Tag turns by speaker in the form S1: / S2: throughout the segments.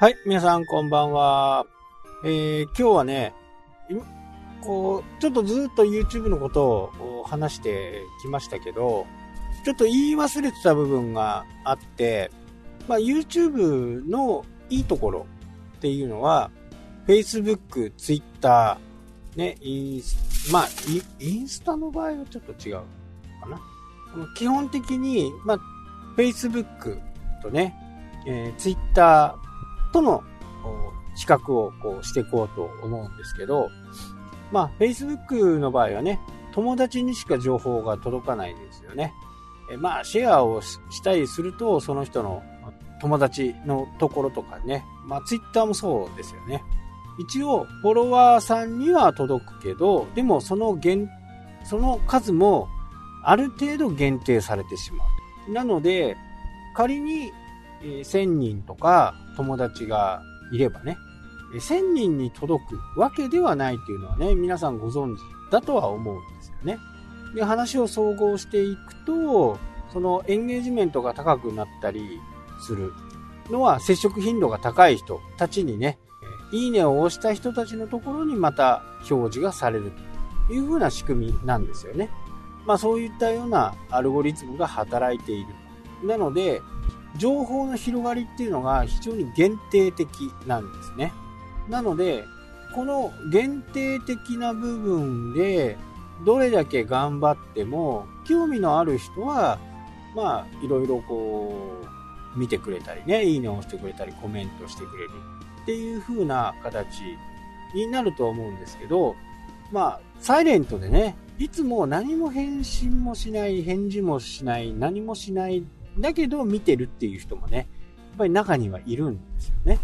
S1: はい、皆さんこんばんは。えー、今日はね、こう、ちょっとずっと YouTube のことを話してきましたけど、ちょっと言い忘れてた部分があって、まあ、YouTube のいいところっていうのは、Facebook、Twitter、ね、インス、まあ、インスタの場合はちょっと違うかな。基本的に、まあ、Facebook とね、えー、Twitter との比較をこうしていこうと思うんですけど、まあ、Facebook の場合はね、友達にしか情報が届かないですよね。えまあ、シェアをしたりすると、その人の友達のところとかね、まあ、Twitter もそうですよね。一応、フォロワーさんには届くけど、でもその限、その数もある程度限定されてしまう。なので、仮にえ1000人とか友達がいればね、1000人に届くわけではないっていうのはね、皆さんご存知だとは思うんですよね。で、話を総合していくと、そのエンゲージメントが高くなったりするのは接触頻度が高い人たちにね、いいねを押した人たちのところにまた表示がされるという風な仕組みなんですよね。まあそういったようなアルゴリズムが働いている。なので、情報の広がりっていうのが非常に限定的なんですね。なので、この限定的な部分で、どれだけ頑張っても、興味のある人は、まあ、いろいろこう、見てくれたりね、いいねを押してくれたり、コメントしてくれるっていう風な形になると思うんですけど、まあ、サイレントでね、いつも何も返信もしない、返事もしない、何もしないだけど見てるっていう人もね、やっぱり中にはいるんですよね。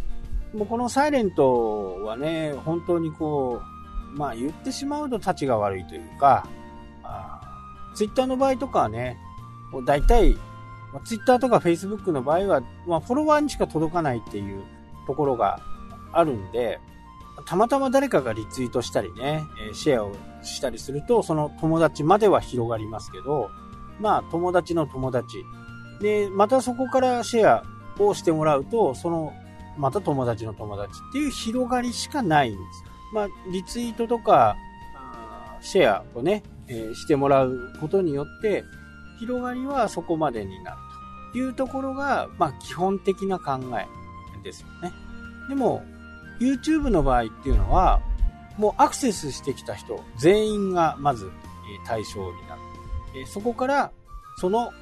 S1: もうこのサイレントはね、本当にこう、まあ言ってしまうと立ちが悪いというか、ツイッターの場合とかはね、もう大体、ツイッターとかフェイスブックの場合は、まあ、フォロワーにしか届かないっていうところがあるんで、たまたま誰かがリツイートしたりね、シェアをしたりすると、その友達までは広がりますけど、まあ友達の友達で、またそこからシェアをしてもらうと、その、また友達の友達っていう広がりしかないんです。まあ、リツイートとか、シェアをね、えー、してもらうことによって、広がりはそこまでになるというところが、まあ、基本的な考えですよね。でも、YouTube の場合っていうのは、もうアクセスしてきた人全員がまず対象になる。そこからその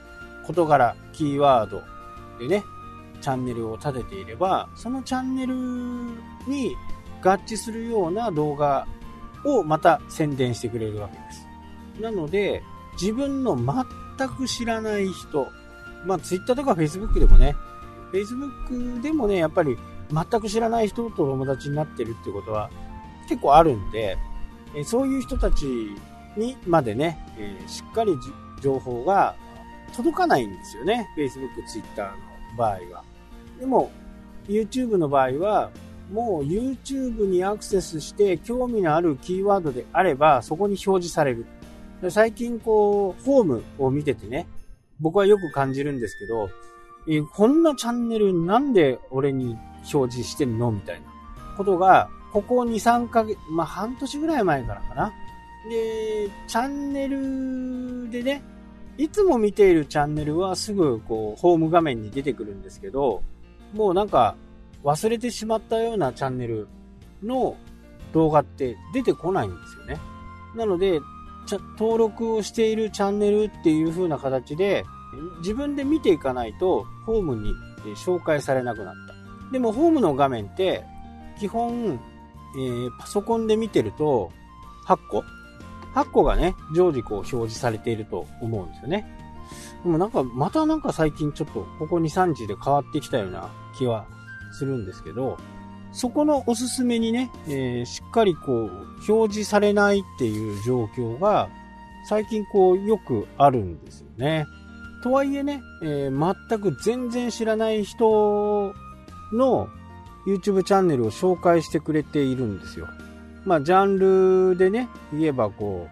S1: 事柄、キーワードでね、チャンネルを立てていれば、そのチャンネルに合致するような動画をまた宣伝してくれるわけです。なので、自分の全く知らない人、まあ Twitter とか Facebook でもね、Facebook でもね、やっぱり全く知らない人と友達になってるってことは結構あるんで、そういう人たちにまでね、しっかり情報が届かないんですよね。Facebook、Twitter の場合は。でも、YouTube の場合は、もう YouTube にアクセスして興味のあるキーワードであれば、そこに表示される。最近こう、フォームを見ててね、僕はよく感じるんですけど、えこんなチャンネルなんで俺に表示してんの？みたいなことが、ここ2、3ヶ月、まあ半年ぐらい前からかな。で、チャンネルでね、いつも見ているチャンネルはすぐこう、ホーム画面に出てくるんですけど、もうなんか忘れてしまったようなチャンネルの動画って出てこないんですよね。なので、登録をしているチャンネルっていう風な形で、自分で見ていかないと、ホームに紹介されなくなった。でも、ホームの画面って、基本、えー、パソコンで見てると、8個8個がね、常時こう表示されていると思うんですよね。でもなんか、またなんか最近ちょっと、ここ2、3日で変わってきたような気はするんですけど、そこのおすすめにね、えー、しっかりこう、表示されないっていう状況が、最近こう、よくあるんですよね。とはいえね、えー、全く全然知らない人の YouTube チャンネルを紹介してくれているんですよ。まあ、ジャンルでね、言えばこ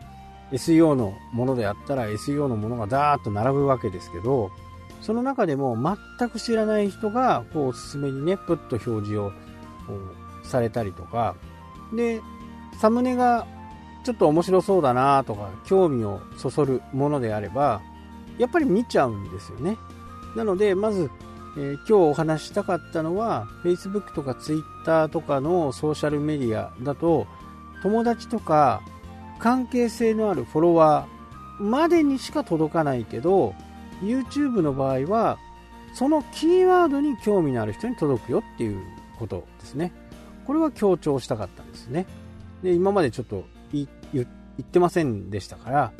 S1: う、SEO のものであったら SEO のものがダーッと並ぶわけですけど、その中でも全く知らない人が、こう、おすすめにね、プッと表示をされたりとか、で、サムネがちょっと面白そうだなとか、興味をそそるものであれば、やっぱり見ちゃうんですよね。なので、まず、えー、今日お話したかったのは、Facebook とか Twitter とかのソーシャルメディアだと、友達とか関係性のあるフォロワーまでにしか届かないけど、YouTube の場合は、そのキーワードに興味のある人に届くよっていうことですね。これは強調したかったんですね。で、今までちょっと言ってませんでしたから、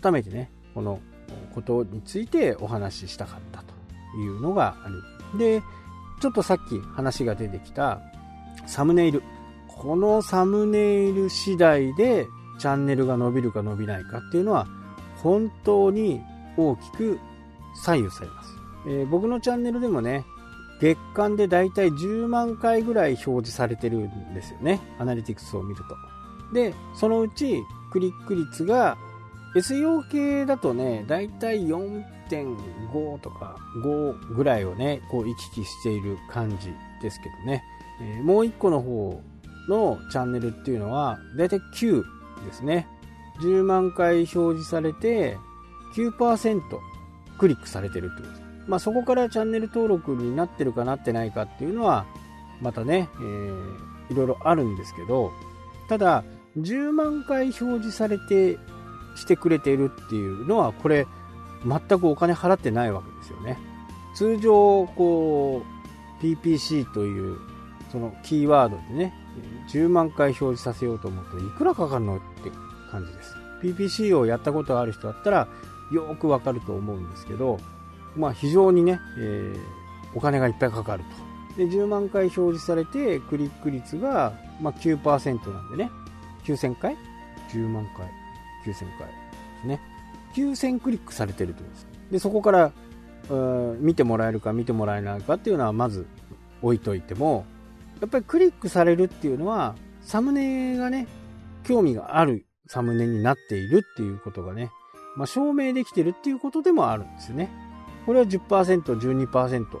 S1: 改めてね、このことについてお話ししたかったというのがある。で、ちょっとさっき話が出てきたサムネイル。このサムネイル次第でチャンネルが伸びるか伸びないかっていうのは本当に大きく左右されます。えー、僕のチャンネルでもね、月間でだいたい10万回ぐらい表示されてるんですよね。アナリティクスを見ると。で、そのうちクリック率が SEO 系だとね、だいたい4.5とか5ぐらいをね、こう行き来している感じですけどね。えー、もう1個の方のチャンネルっていうのは、だいたい9ですね。10万回表示されて、9%クリックされてるってことです。まあ、そこからチャンネル登録になってるかなってないかっていうのは、またね、えー、いろいろあるんですけど、ただ、10万回表示されて、してくれているっていうのは、これ、全くお金払ってないわけですよね。通常、こう、PPC という、そのキーワードでね、10万回表示させようと思うといくらかかるのって感じです。PPC をやったことがある人だったら、よくわかると思うんですけど、まあ非常にね、えー、お金がいっぱいかかると。で、10万回表示されて、クリック率が、まあ、9%なんでね、9000回 ?10 万回、9000回ですね。9000クリックされてるってことです。で、そこから、見てもらえるか見てもらえないかっていうのはまず置いといても、やっぱりクリックされるっていうのは、サムネがね、興味があるサムネになっているっていうことがね、まあ、証明できてるっていうことでもあるんですよね。これは10%、12%、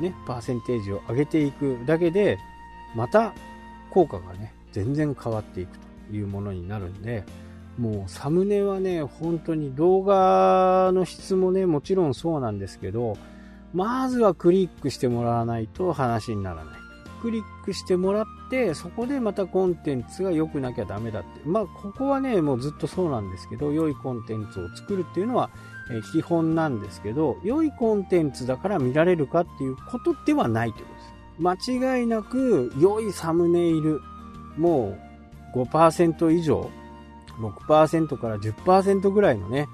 S1: ね、パーセンテージを上げていくだけで、また効果がね、全然変わっていくというものになるんで、もうサムネはね、本当に動画の質もね、もちろんそうなんですけど、まずはクリックしてもらわないと話にならない。クリックしてもらって、そこでまたコンテンツが良くなきゃダメだって。まあ、ここはね、もうずっとそうなんですけど、良いコンテンツを作るっていうのは、え基本なんですけど、良いコンテンツだから見られるかっていうことではないということです。間違いなく、良いサムネイル、もう5%以上、6%から10%ぐらいのね、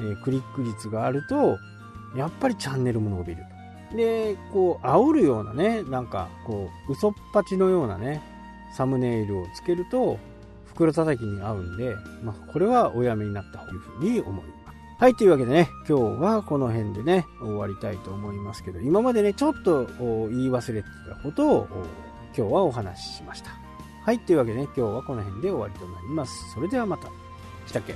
S1: えクリック率があると、やっぱりチャンネルも伸びる。で、こう、煽るようなね、なんか、こう、嘘っぱちのようなね、サムネイルをつけると、袋叩きに合うんで、まあ、これはおやめになったというふうに思います。はい、というわけでね、今日はこの辺でね、終わりたいと思いますけど、今までね、ちょっと言い忘れてたことを今日はお話ししました。はい、というわけでね、今日はこの辺で終わりとなります。それではまた。したっけ？